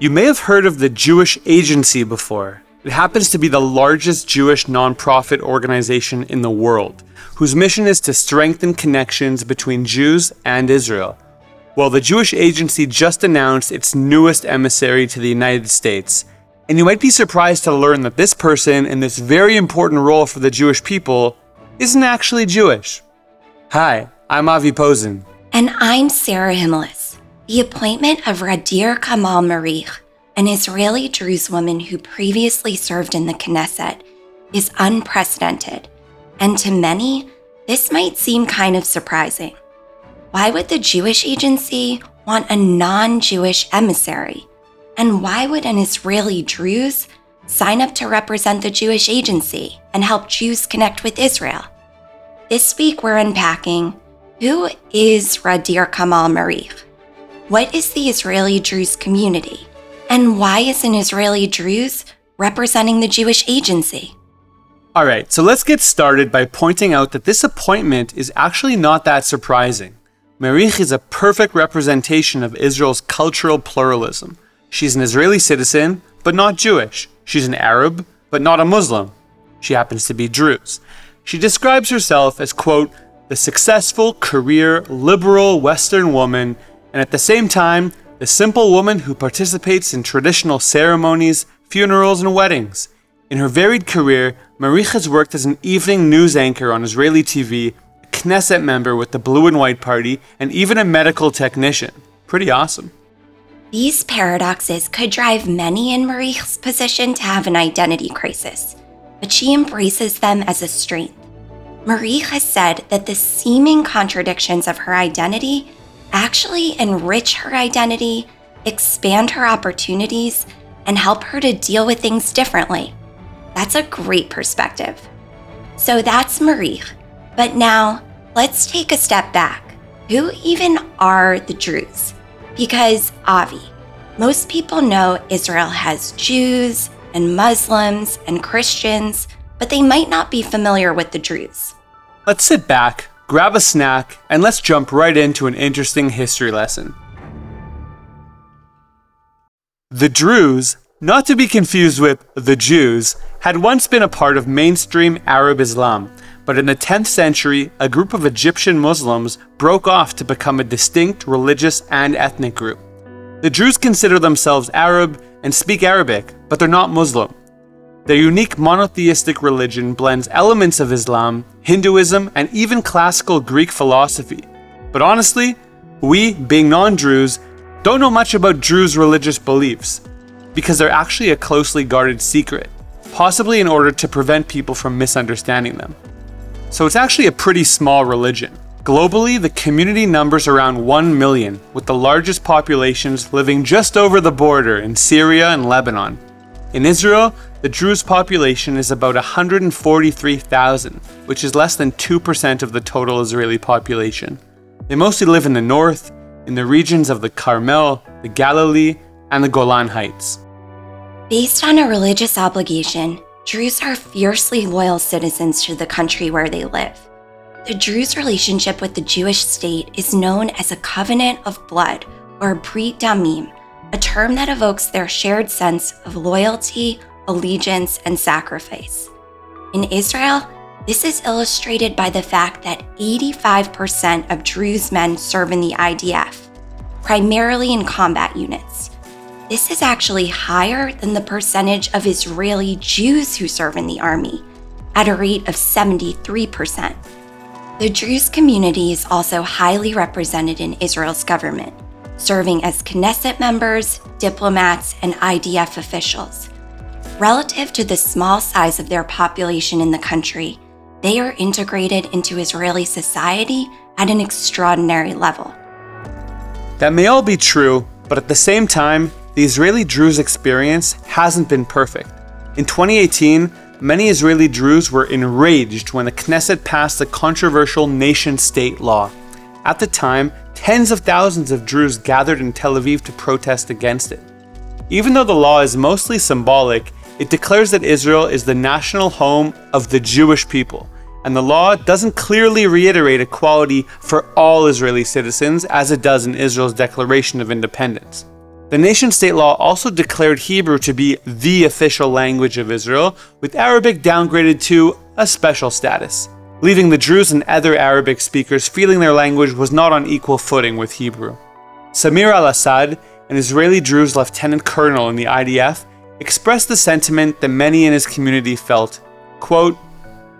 You may have heard of the Jewish Agency before. It happens to be the largest Jewish nonprofit organization in the world, whose mission is to strengthen connections between Jews and Israel. Well, the Jewish Agency just announced its newest emissary to the United States, and you might be surprised to learn that this person in this very important role for the Jewish people isn't actually Jewish. Hi, I'm Avi Posen. And I'm Sarah Himelis. The appointment of Gadir Kamal Mreeh, an Israeli Druze woman who previously served in the Knesset, is unprecedented, and to many, this might seem kind of surprising. Why would the Jewish Agency want a non Jewish emissary? And why would an Israeli Druze sign up to represent the Jewish Agency and help Jews connect with Israel? This week, we're unpacking who is Gadir Kamal Mreeh? What is the Israeli Druze community? And why is an Israeli Druze representing the Jewish agency? All right, so let's get started by pointing out that this appointment is actually not that surprising. Mreeh is a perfect representation of Israel's cultural pluralism. She's an Israeli citizen, but not Jewish. She's an Arab, but not a Muslim. She happens to be Druze. She describes herself as, quote, the successful, career, liberal Western woman and at the same time, the simple woman who participates in traditional ceremonies, funerals, and weddings. In her varied career, Mreeh has worked as an evening news anchor on Israeli TV, a Knesset member with the Blue and White Party, and even a medical technician. Pretty awesome. These paradoxes could drive many in Mreeh's position to have an identity crisis, but she embraces them as a strength. Mreeh has said that the seeming contradictions of her identity actually enrich her identity, expand her opportunities, and help her to deal with things differently. That's a great perspective. So that's Mreeh. But now, let's take a step back. Who even are the Druze? Because, Avi, most people know Israel has Jews and Muslims and Christians, but they might not be familiar with the Druze. Let's sit back, grab a snack, and let's jump right into an interesting history lesson. The Druze, not to be confused with the Jews, had once been a part of mainstream Arab Islam, but in the 10th century, a group of Egyptian Muslims broke off to become a distinct religious and ethnic group. The Druze consider themselves Arab and speak Arabic, but they're not Muslim. Their unique monotheistic religion blends elements of Islam, Hinduism, and even classical Greek philosophy. But honestly, we, being non Druze, don't know much about Druze religious beliefs, because they're actually a closely guarded secret, possibly in order to prevent people from misunderstanding them. So it's actually a pretty small religion. Globally, the community numbers around 1 million, with the largest populations living just over the border in Syria and Lebanon. In Israel, the Druze population is about 143,000, which is less than 2% of the total Israeli population. They mostly live in the north, in the regions of the Carmel, the Galilee, and the Golan Heights. Based on a religious obligation, Druze are fiercely loyal citizens to the country where they live. The Druze relationship with the Jewish state is known as a covenant of blood, or Brit Damim, a term that evokes their shared sense of loyalty, allegiance, and sacrifice. In Israel, this is illustrated by the fact that 85% of Druze men serve in the IDF, primarily in combat units. This is actually higher than the percentage of Israeli Jews who serve in the army, at a rate of 73%. The Druze community is also highly represented in Israel's government serving as Knesset members, diplomats, and IDF officials. Relative to the small size of their population in the country, they are integrated into Israeli society at an extraordinary level. That may all be true, but at the same time, the Israeli Druze experience hasn't been perfect. In 2018, many Israeli Druze were enraged when the Knesset passed the controversial nation state law. At the time, tens of thousands of Druze gathered in Tel Aviv to protest against it. Even though the law is mostly symbolic, it declares that Israel is the national home of the Jewish people, and the law doesn't clearly reiterate equality for all Israeli citizens as it does in Israel's Declaration of Independence. The nation state law also declared Hebrew to be the official language of Israel, with Arabic downgraded to a special status, leaving the Druze and other Arabic speakers feeling their language was not on equal footing with Hebrew. Samir al Assad, an Israeli Druze lieutenant colonel in the IDF, expressed the sentiment that many in his community felt quote,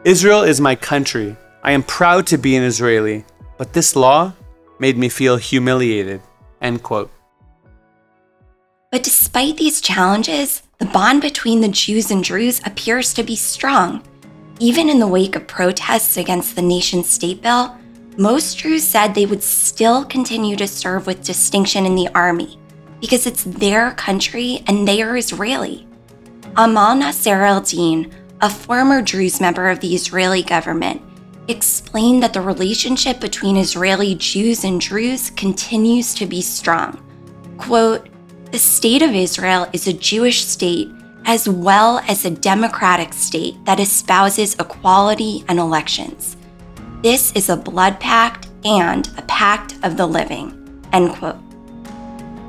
Israel is my country. I am proud to be an Israeli, but this law made me feel humiliated. End quote. But despite these challenges, the bond between the Jews and Druze appears to be strong. Even in the wake of protests against the nation state bill, most Druze said they would still continue to serve with distinction in the army because it's their country and they are Israeli. Amal Nasser el Din, a former Druze member of the Israeli government, explained that the relationship between Israeli Jews and Druze continues to be strong. Quote, the state of Israel is a Jewish state as well as a democratic state that espouses equality and elections. This is a blood pact and a pact of the living. End quote.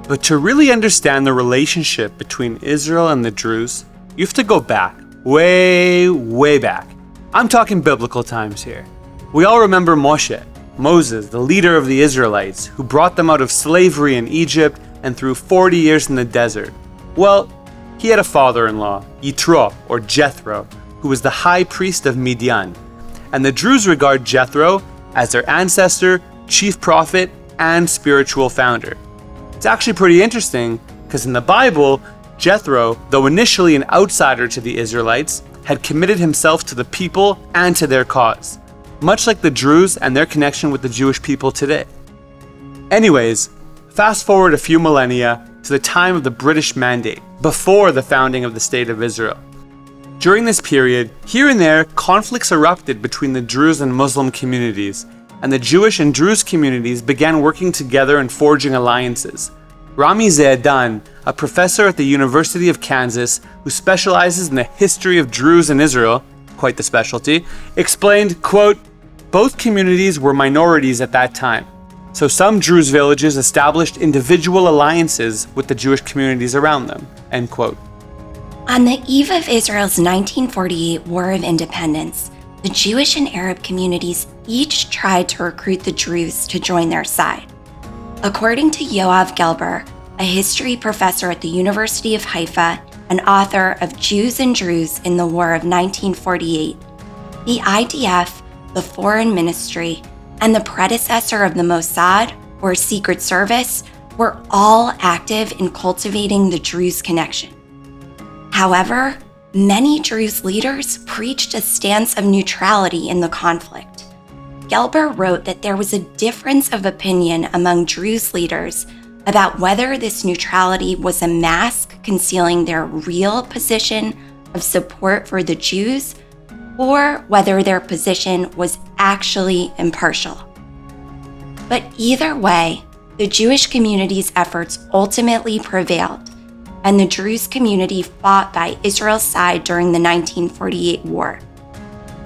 But to really understand the relationship between Israel and the Druze, you have to go back, way, way back. I'm talking biblical times here. We all remember Moshe, Moses, the leader of the Israelites, who brought them out of slavery in Egypt and through 40 years in the desert. Well, he had a father in law, Yitro, or Jethro, who was the high priest of Midian. And the Druze regard Jethro as their ancestor, chief prophet, and spiritual founder. It's actually pretty interesting because in the Bible, Jethro, though initially an outsider to the Israelites, had committed himself to the people and to their cause, much like the Druze and their connection with the Jewish people today. Anyways, Fast forward a few millennia to the time of the British Mandate, before the founding of the State of Israel. During this period, here and there, conflicts erupted between the Druze and Muslim communities, and the Jewish and Druze communities began working together and forging alliances. Rami Zeedan, a professor at the University of Kansas who specializes in the history of Druze in Israel, quite the specialty, explained, quote, both communities were minorities at that time so some Druze villages established individual alliances with the Jewish communities around them. End quote. On the eve of Israel's 1948 War of Independence, the Jewish and Arab communities each tried to recruit the Druze to join their side. According to Yoav Gelber, a history professor at the University of Haifa and author of Jews and Druze in the War of 1948, the IDF, the Foreign Ministry, and the predecessor of the Mossad, or Secret Service, were all active in cultivating the Druze connection. However, many Druze leaders preached a stance of neutrality in the conflict. Gelber wrote that there was a difference of opinion among Druze leaders about whether this neutrality was a mask concealing their real position of support for the Jews or whether their position was actually impartial. But either way, the Jewish community's efforts ultimately prevailed, and the Druze community fought by Israel's side during the 1948 war.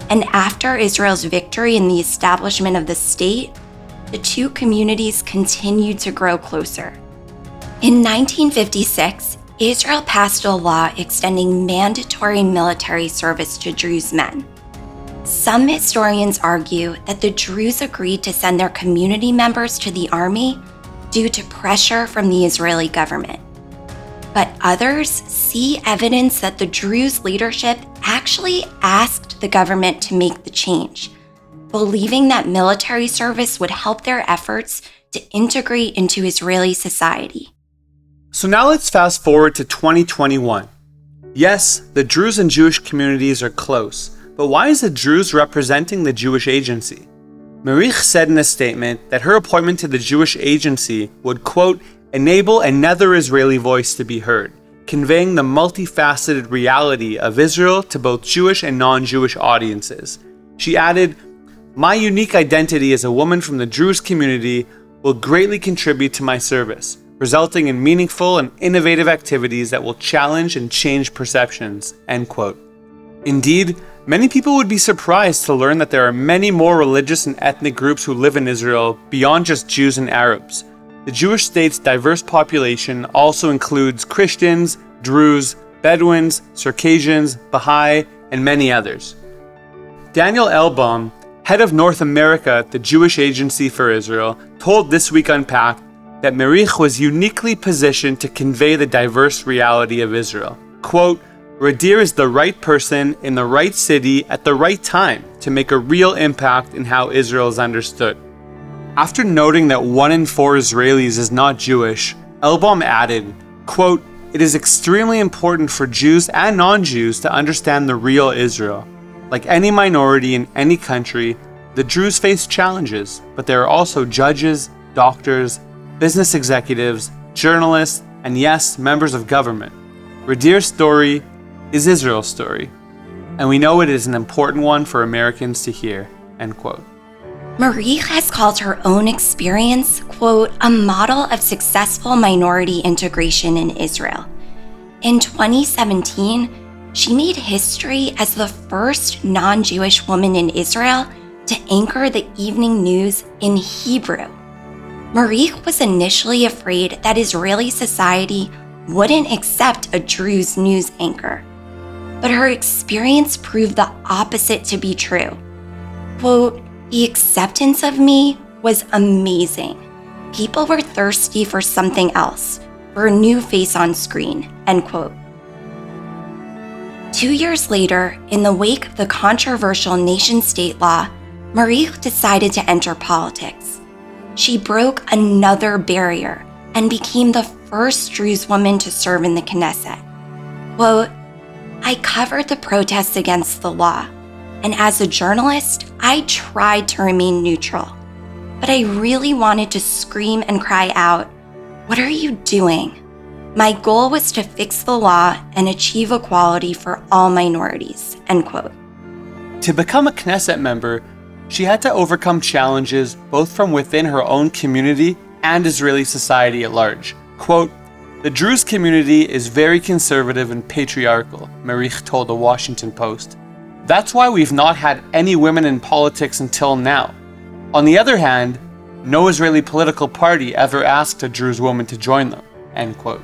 And after Israel's victory in the establishment of the state, the two communities continued to grow closer. In 1956, Israel passed a law extending mandatory military service to Druze men. Some historians argue that the Druze agreed to send their community members to the army due to pressure from the Israeli government. But others see evidence that the Druze leadership actually asked the government to make the change, believing that military service would help their efforts to integrate into Israeli society. So now let's fast forward to 2021. Yes, the Druze and Jewish communities are close, but why is the Druze representing the Jewish agency? Mreeh said in a statement that her appointment to the Jewish agency would, quote, enable another Israeli voice to be heard, conveying the multifaceted reality of Israel to both Jewish and non Jewish audiences. She added, My unique identity as a woman from the Druze community will greatly contribute to my service resulting in meaningful and innovative activities that will challenge and change perceptions. End quote. Indeed, many people would be surprised to learn that there are many more religious and ethnic groups who live in Israel beyond just Jews and Arabs. The Jewish state's diverse population also includes Christians, Druze, Bedouins, Circassians, Baha'i, and many others. Daniel Elbaum, head of North America at the Jewish Agency for Israel, told This Week Unpacked that Mreeh was uniquely positioned to convey the diverse reality of Israel. Quote, Gadir is the right person in the right city at the right time to make a real impact in how Israel is understood. After noting that one in four Israelis is not Jewish, Elbaum added, quote, It is extremely important for Jews and non Jews to understand the real Israel. Like any minority in any country, the Druze face challenges, but there are also judges, doctors, business executives, journalists, and yes, members of government. Gadir's story is Israel's story, and we know it is an important one for Americans to hear. End quote. Mreeh has called her own experience, quote, a model of successful minority integration in Israel. In 2017, she made history as the first non Jewish woman in Israel to anchor the evening news in Hebrew. Mreeh was initially afraid that Israeli society wouldn't accept a Druze news anchor. But her experience proved the opposite to be true. Quote, the acceptance of me was amazing. People were thirsty for something else, for a new face on screen, end quote. Two years later, in the wake of the controversial nation state law, Mreeh decided to enter politics. She broke another barrier and became the first Druze woman to serve in the Knesset. Quote, I covered the protests against the law, and as a journalist, I tried to remain neutral. But I really wanted to scream and cry out, What are you doing? My goal was to fix the law and achieve equality for all minorities. End quote. To become a Knesset member, she had to overcome challenges both from within her own community and Israeli society at large. Quote, the Druze community is very conservative and patriarchal, Mreeh told the Washington Post. That's why we've not had any women in politics until now. On the other hand, no Israeli political party ever asked a Druze woman to join them. End quote.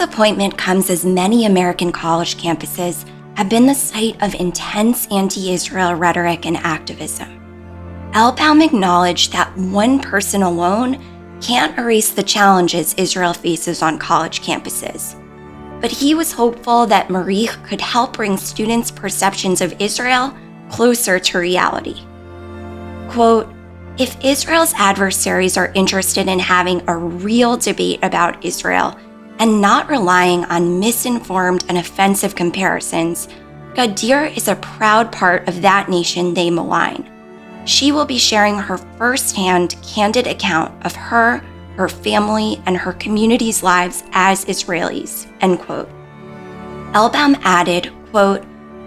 Appointment comes as many American college campuses have been the site of intense anti Israel rhetoric and activism. Elbaum acknowledged that one person alone can't erase the challenges Israel faces on college campuses. But he was hopeful that Mreeh could help bring students' perceptions of Israel closer to reality. Quote, if Israel's adversaries are interested in having a real debate about Israel and not relying on misinformed and offensive comparisons, Gadir is a proud part of that nation they malign. She will be sharing her firsthand, candid account of her, her family, and her community's lives as Israelis. End quote. Elbaum added, quote,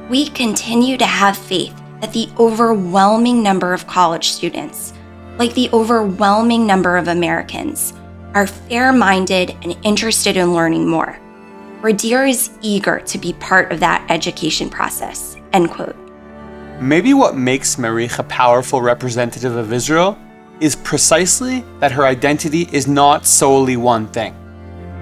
We continue to have faith that the overwhelming number of college students, like the overwhelming number of Americans, are fair minded and interested in learning more. Gadir is eager to be part of that education process. End quote. Maybe what makes Mreeh a powerful representative of Israel is precisely that her identity is not solely one thing.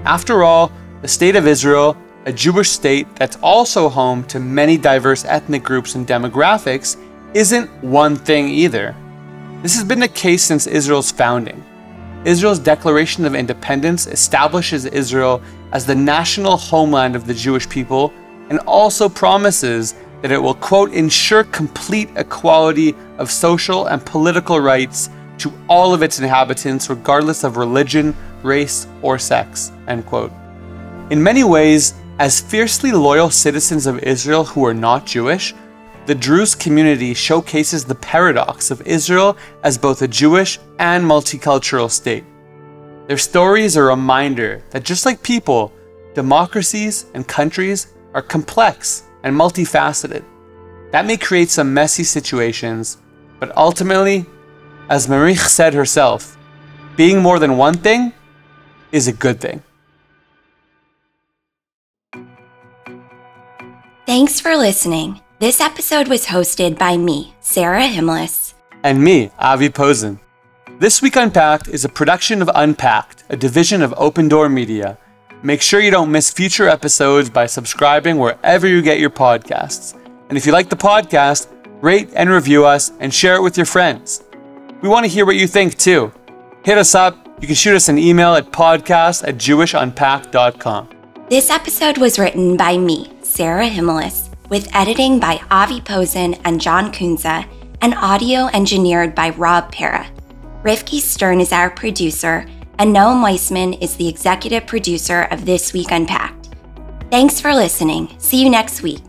After all, the State of Israel, a Jewish state that's also home to many diverse ethnic groups and demographics, isn't one thing either. This has been the case since Israel's founding. Israel's Declaration of Independence establishes Israel as the national homeland of the Jewish people and also promises that it will, quote, ensure complete equality of social and political rights to all of its inhabitants, regardless of religion, race, or sex, end quote. In many ways, as fiercely loyal citizens of Israel who are not Jewish, the Druze community showcases the paradox of Israel as both a Jewish and multicultural state. Their story is a reminder that just like people, democracies and countries are complex and multifaceted. That may create some messy situations, but ultimately, as Mreeh said herself, being more than one thing is a good thing. Thanks for listening. This episode was hosted by me, Sarah Himlis. And me, Avi Posen. This Week Unpacked is a production of Unpacked, a division of Open Door Media. Make sure you don't miss future episodes by subscribing wherever you get your podcasts. And if you like the podcast, rate and review us and share it with your friends. We want to hear what you think too. Hit us up. You can shoot us an email at podcast at jewishunpacked.com. This episode was written by me, Sarah Himmelis, with editing by Avi Posen and John Kunza, and audio engineered by Rob Para. Rifki Stern is our producer, and Noam Weissman is the executive producer of This Week Unpacked. Thanks for listening. See you next week.